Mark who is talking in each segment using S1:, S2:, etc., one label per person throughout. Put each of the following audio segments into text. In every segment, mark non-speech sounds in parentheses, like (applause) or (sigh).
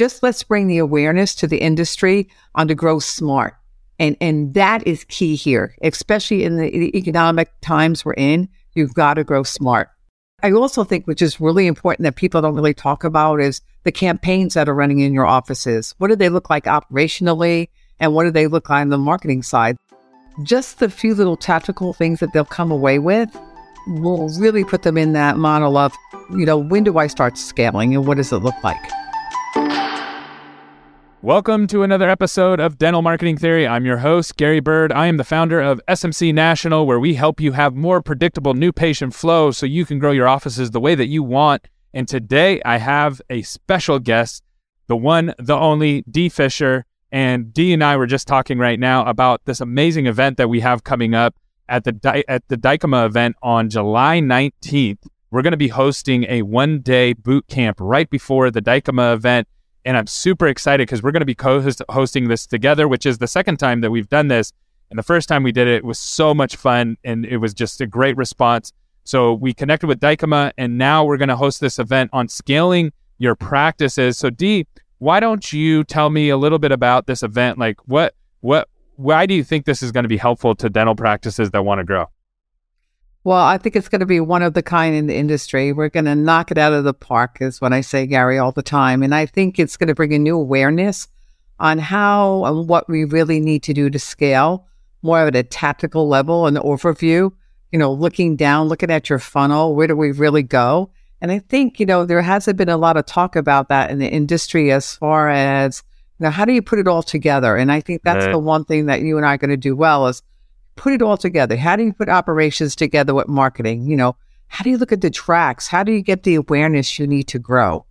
S1: just let's bring the awareness to the industry on to grow smart. And, and that is key here, especially in the, the economic times we're in. You've got to grow smart. I also think, which is really important that people don't really talk about, is the campaigns that are running in your offices. What do they look like operationally? And what do they look like on the marketing side? Just the few little tactical things that they'll come away with will really put them in that model of, you know, when do I start scaling and what does it look like?
S2: Welcome to another episode of Dental Marketing Theory. I'm your host, Gary Bird. I am the founder of SMC National, where we help you have more predictable new patient flow so you can grow your offices the way that you want. And today I have a special guest, the one, the only, Dee Fischer. And Dee and I were just talking right now about this amazing event that we have coming up at the Di- at the Dykema event on July 19th. We're going to be hosting a one day boot camp right before the Dykema event and I'm super excited because we're going to be co-hosting this together, which is the second time that we've done this. And the first time we did it, it was so much fun, and it was just a great response. So we connected with Dykema, and now we're going to host this event on scaling your practices. So Dee, why don't you tell me a little bit about this event? Like, what, what, why do you think this is going to be helpful to dental practices that want to grow?
S1: Well, I think it's going to be one of the kind in the industry. We're going to knock it out of the park, is what I say, Gary, all the time. And I think it's going to bring a new awareness on how and what we really need to do to scale more at a tactical level, an overview, you know, looking down, looking at your funnel, where do we really go? And I think, you know, there hasn't been a lot of talk about that in the industry as far as, you know, how do you put it all together? And I think that's right. the one thing that you and I are going to do well is put it all together? How do you put operations together with marketing? You know, how do you look at the tracks? How do you get the awareness you need to grow?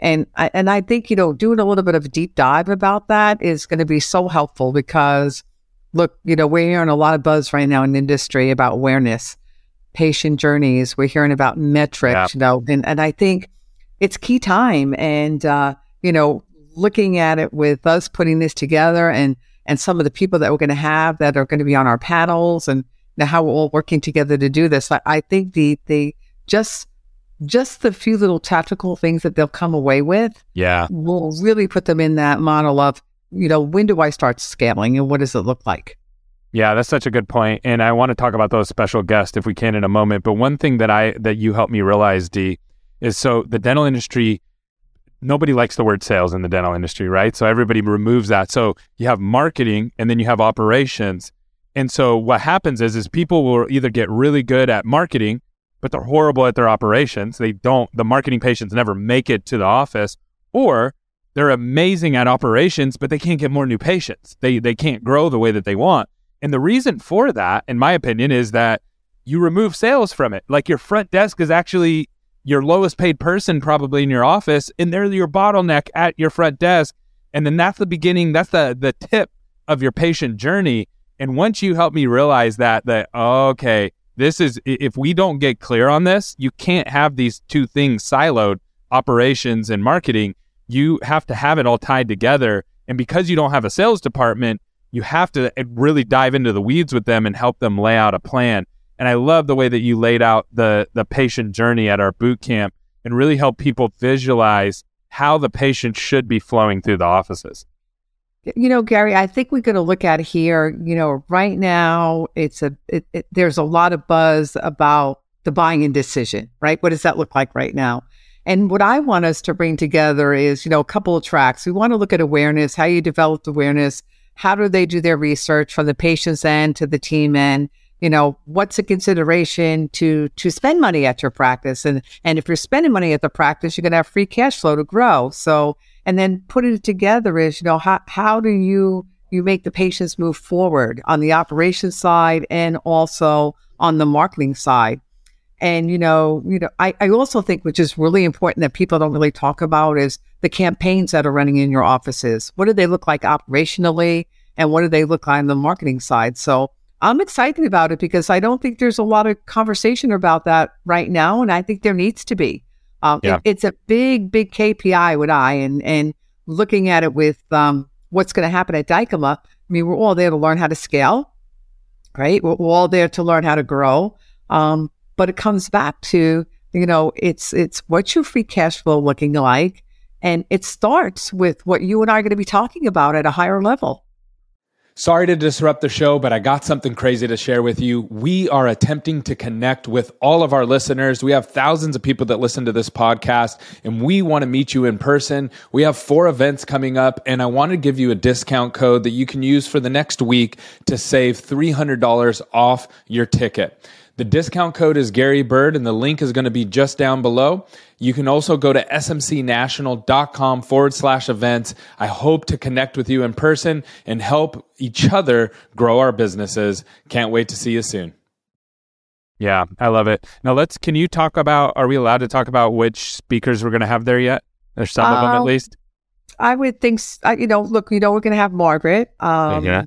S1: And I, and I think, you know, doing a little bit of a deep dive about that is going to be so helpful because look, you know, we're hearing a lot of buzz right now in industry about awareness, patient journeys. We're hearing about metrics, yeah. you know, and, and I think it's key time. And, uh, you know, looking at it with us putting this together and and some of the people that we're going to have that are going to be on our panels and how we're all working together to do this. I, I think the the just just the few little tactical things that they'll come away with,
S2: yeah,
S1: will really put them in that model of you know when do I start scaling and what does it look like.
S2: Yeah, that's such a good point, and I want to talk about those special guests if we can in a moment. But one thing that I that you helped me realize, Dee, is so the dental industry nobody likes the word sales in the dental industry, right? So everybody removes that. So you have marketing and then you have operations. And so what happens is is people will either get really good at marketing, but they're horrible at their operations. They don't the marketing patients never make it to the office, or they're amazing at operations, but they can't get more new patients. They they can't grow the way that they want. And the reason for that, in my opinion, is that you remove sales from it. Like your front desk is actually your lowest paid person probably in your office and they're your bottleneck at your front desk. And then that's the beginning that's the the tip of your patient journey. And once you help me realize that that okay this is if we don't get clear on this you can't have these two things siloed operations and marketing. You have to have it all tied together. And because you don't have a sales department you have to really dive into the weeds with them and help them lay out a plan and I love the way that you laid out the the patient journey at our boot camp and really help people visualize how the patient should be flowing through the offices.
S1: You know, Gary, I think we're going to look at here. You know, right now it's a it, it, there's a lot of buzz about the buying and decision. Right? What does that look like right now? And what I want us to bring together is, you know, a couple of tracks. We want to look at awareness, how you develop awareness, how do they do their research from the patient's end to the team end, you know what's a consideration to to spend money at your practice? And and if you're spending money at the practice you're going to have free cash flow to grow. So and then putting it together is you know how how do you you make the patients move forward on the operations side and also on the marketing side? And you know you know I, I also think which is really important that people don't really talk about is the campaigns that are running in your offices. What do they look like operationally and what do they look like on the marketing side? So I'm excited about it because I don't think there's a lot of conversation about that right now, and I think there needs to be. Um, yeah. it, it's a big, big KPI with I, and and looking at it with um, what's going to happen at Dykema. I mean, we're all there to learn how to scale, right? We're, we're all there to learn how to grow. Um, but it comes back to you know, it's it's what's your free cash flow looking like, And it starts with what you and I are going to be talking about at a higher level.
S2: Sorry to disrupt the show, but I got something crazy to share with you. We are attempting to connect with all of our listeners. We have thousands of people that listen to this podcast, and we want to meet you in person. We have four events coming up, and I want to give you a discount code that you can use for the next week to save $300 off your ticket. The discount code is Gary Bird, and the link is going to be just down below. You can also go to smcnational.com forward slash events. I hope to connect with you in person and help each other grow our businesses. Can't wait to see you soon. Yeah, I love it. Now let's. Can you talk about? Are we allowed to talk about which speakers we're going to have there yet? There's some of them at um, least.
S1: I would think. You know, look. You know, we're going to have Margaret. Um, yeah.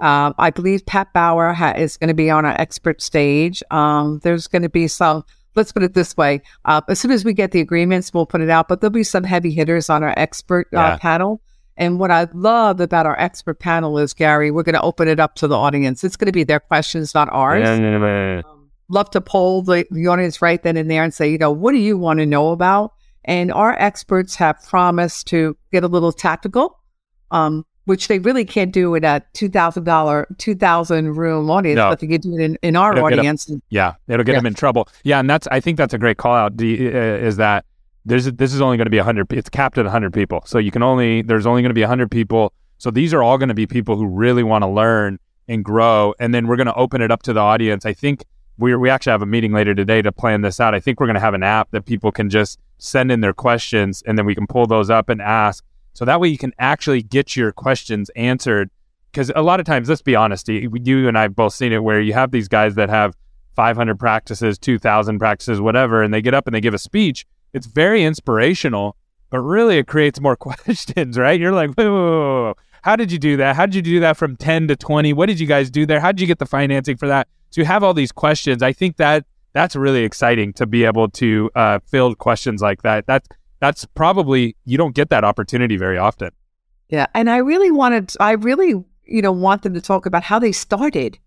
S1: Um, I believe Pat Bauer ha- is going to be on our expert stage. Um, there's going to be some, let's put it this way. Uh, as soon as we get the agreements, we'll put it out, but there'll be some heavy hitters on our expert uh, yeah. panel. And what I love about our expert panel is, Gary, we're going to open it up to the audience. It's going to be their questions, not ours. um, love to poll the, the audience right then and there and say, you know, what do you want to know about? And our experts have promised to get a little tactical. Um, which they really can't do in a two thousand dollar, two thousand room audience, no. but they can do it in, in our it'll audience.
S2: Them, yeah, it'll get yeah. them in trouble. Yeah, and that's I think that's a great call out. uh, is that there's this is only going to be hundred. It's capped at hundred people, so you can only there's only going to be hundred people. So these are all going to be people who really want to learn and grow, and then we're going to open it up to the audience. I think we we actually have a meeting later today to plan this out. I think we're going to have an app that people can just send in their questions, and then we can pull those up and ask so that way you can actually get your questions answered. Because a lot of times, let's be honest, you and I have both seen it where you have these guys that have 500 practices, 2,000 practices, whatever, and they get up and they give a speech. It's very inspirational, but really it creates more (laughs) questions, right? You're like, whoa, whoa, whoa, how did you do that? How did you do that from 10 to 20? What did you guys do there? How did you get the financing for that? So you have all these questions. I think that that's really exciting to be able to uh, field questions like that. That's that's probably you don't get that opportunity very often.
S1: Yeah, and I really wanted, I really, you know, want them to talk about how they started,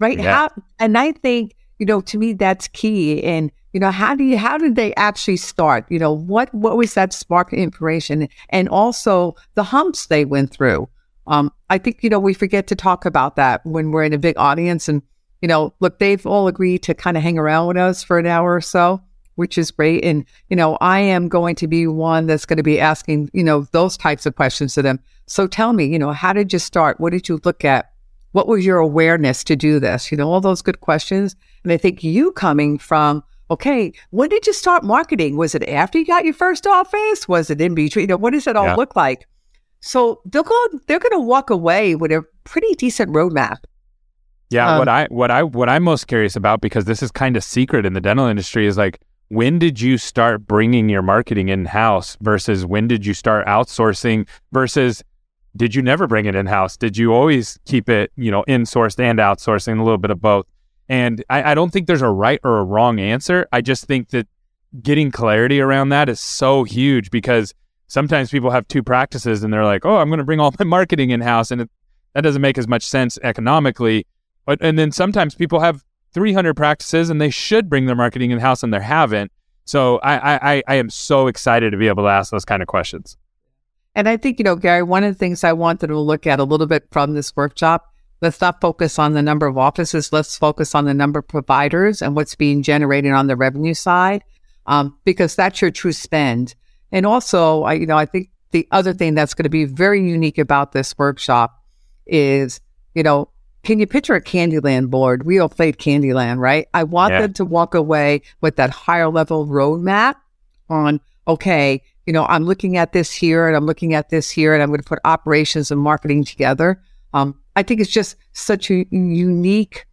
S1: right? Yeah. How, and I think, you know, to me that's key. And you know, how do you, how did they actually start? You know, what what was that spark inspiration, and also the humps they went through. Um, I think you know we forget to talk about that when we're in a big audience, and you know, look, they've all agreed to kind of hang around with us for an hour or so which is great. And, you know, I am going to be one that's going to be asking, you know, those types of questions to them. So tell me, you know, how did you start? What did you look at? What was your awareness to do this? You know, all those good questions. And I think you coming from, okay, when did you start marketing? Was it after you got your first office? Was it in between? You know, what does it all yeah. look like? So they'll go, they're going to walk away with a pretty decent roadmap.
S2: Yeah, um, what I what I what I'm most curious about because this is kind of secret in the dental industry is like when did you start bringing your marketing in house versus when did you start outsourcing versus did you never bring it in house? Did you always keep it, you know, insourced and outsourcing, a little bit of both? And I, I don't think there's a right or a wrong answer. I just think that getting clarity around that is so huge because sometimes people have two practices and they're like, oh, I'm going to bring all my marketing in house. And it, that doesn't make as much sense economically. But, and then sometimes people have 300 practices and they should bring their marketing in house and they haven't. So I, I, I am so excited to be able to ask those kind of questions.
S1: And I think, you know, Gary, one of the things I wanted to look at a little bit from this workshop, let's not focus on the number of offices. Let's focus on the number of providers and what's being generated on the revenue side, um, because that's your true spend. And also, I, you know, I think the other thing that's going to be very unique about this workshop is, you know, can you picture a Candyland board? We all played Candyland, right? I want yeah. them to walk away with that higher level roadmap on, okay, you know, I'm looking at this here and I'm looking at this here and I'm going to put operations and marketing together. Um, I think it's just such a unique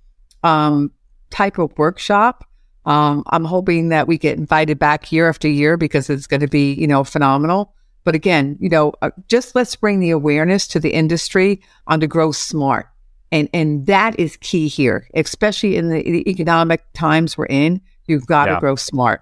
S1: um, type of workshop. Um, I'm hoping that we get invited back year after year because it's going to be, you know, phenomenal. But again, you know, uh, just let's bring the awareness to the industry on to grow smart. And, and that is key here, especially in the, the economic times we're in. You've got to yeah. grow smart.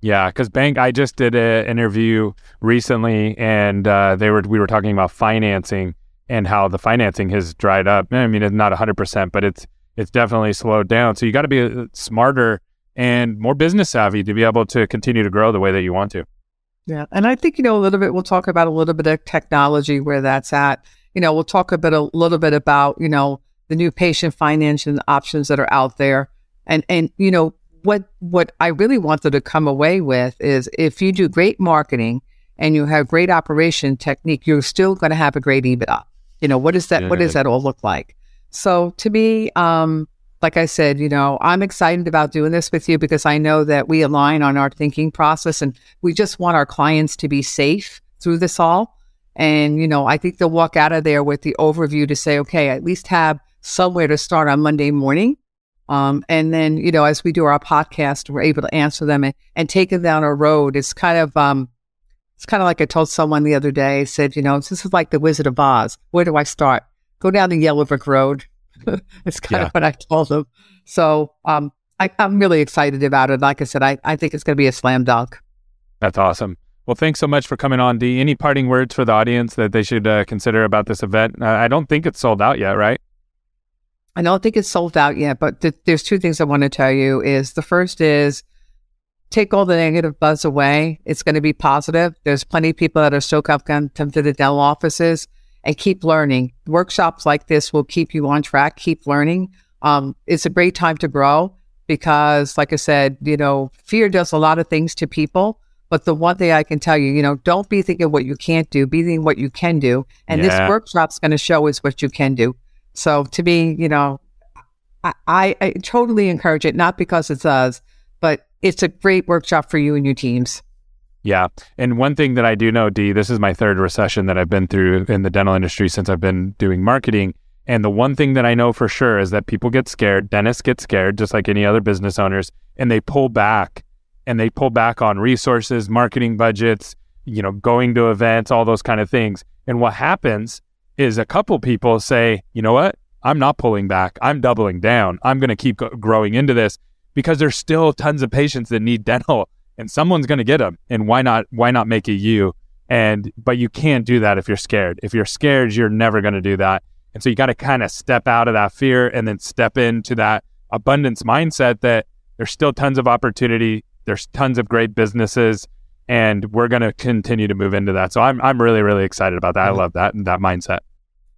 S2: Yeah, because bank. I just did an interview recently, and uh, they were we were talking about financing and how the financing has dried up. I mean, it's not hundred percent, but it's it's definitely slowed down. So you got to be smarter and more business savvy to be able to continue to grow the way that you want to.
S1: Yeah. And I think, you know, a little bit, we'll talk about a little bit of technology where that's at. You know, we'll talk a bit, a little bit about, you know, the new patient financing options that are out there. And, and, you know, what, what I really wanted to come away with is if you do great marketing and you have great operation technique, you're still going to have a great EBITDA. You know, what is that, what does that all look like? So to me, um, like I said, you know, I'm excited about doing this with you because I know that we align on our thinking process and we just want our clients to be safe through this all. And, you know, I think they'll walk out of there with the overview to say, okay, at least have somewhere to start on Monday morning. Um, and then, you know, as we do our podcast, we're able to answer them and, and take them down a road. It's kind of, um, it's kind of like I told someone the other day, I said, you know, this is like the Wizard of Oz. Where do I start? Go down the yellow brick road (laughs) it's kind yeah. of what I told them. So um, I, am really excited about it. Like I said, I, I think it's going to be a slam dunk.
S2: That's awesome. Well, thanks so much for coming on, Dee. Any parting words for the audience that they should uh, consider about this event? Uh, I don't think it's sold out yet, right?
S1: I don't think it's sold out yet, but th- there's two things I want to tell you. Is the first is take all the negative buzz away. It's going to be positive. There's plenty of people that are still come to the dental offices and keep learning. Workshops like this will keep you on track, keep learning. Um, it's a great time to grow because, like I said, you know, fear does a lot of things to people. But the one thing I can tell you, you know, don't be thinking what you can't do, be thinking what you can do. And yeah. this workshop's going to show us what you can do. So to me, you know, I, I, I totally encourage it, not because it's us, but it's a great workshop for you and your teams.
S2: Yeah. And one thing that I do know, Dee, this is my third recession that I've been through in the dental industry since I've been doing marketing. And the one thing that I know for sure is that people get scared, dentists get scared, just like any other business owners, and they pull back and they pull back on resources, marketing budgets, you know, going to events, all those kind of things. And what happens is a couple people say, you know what? I'm not pulling back. I'm doubling down. I'm going to keep growing into this because there's still tons of patients that need (laughs) dental and someone's going to get them. And why not? Why not make it you? And but you can't do that if you're scared. If you're scared, you're never going to do that. And so you got to kind of step out of that fear and then step into that abundance mindset that there's still tons of opportunity. There's tons of great businesses, and we're going to continue to move into that. So I'm I'm really really excited about that. I love that and that mindset.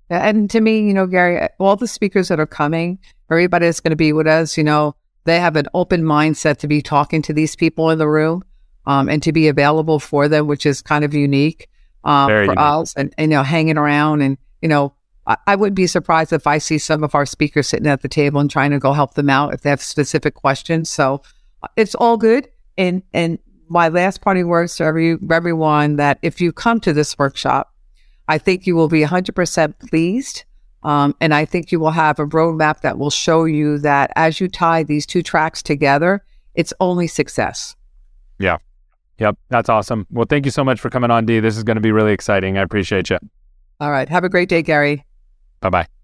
S1: And to me, you know, Gary, all the speakers that are coming, everybody that's going to be with us, you know, they have an open mindset to be talking to these people in the room um, and to be available for them, which is kind of unique um, for unique. us and, and, you know, hanging around. And, you know, I, I would be surprised if I see some of our speakers sitting at the table and trying to go help them out if they have specific questions. So uh, it's all good. And, and my last parting words to every, everyone that if you come to this workshop, I think you will be 100% pleased um, and I think you will have a roadmap that will show you that as you tie these two tracks together, it's only success.
S2: Yeah. Yep. That's awesome. Well, thank you so much for coming on, Dee. This is going to be really exciting. I appreciate you.
S1: All right. Have a great day, Gary.
S2: Bye bye.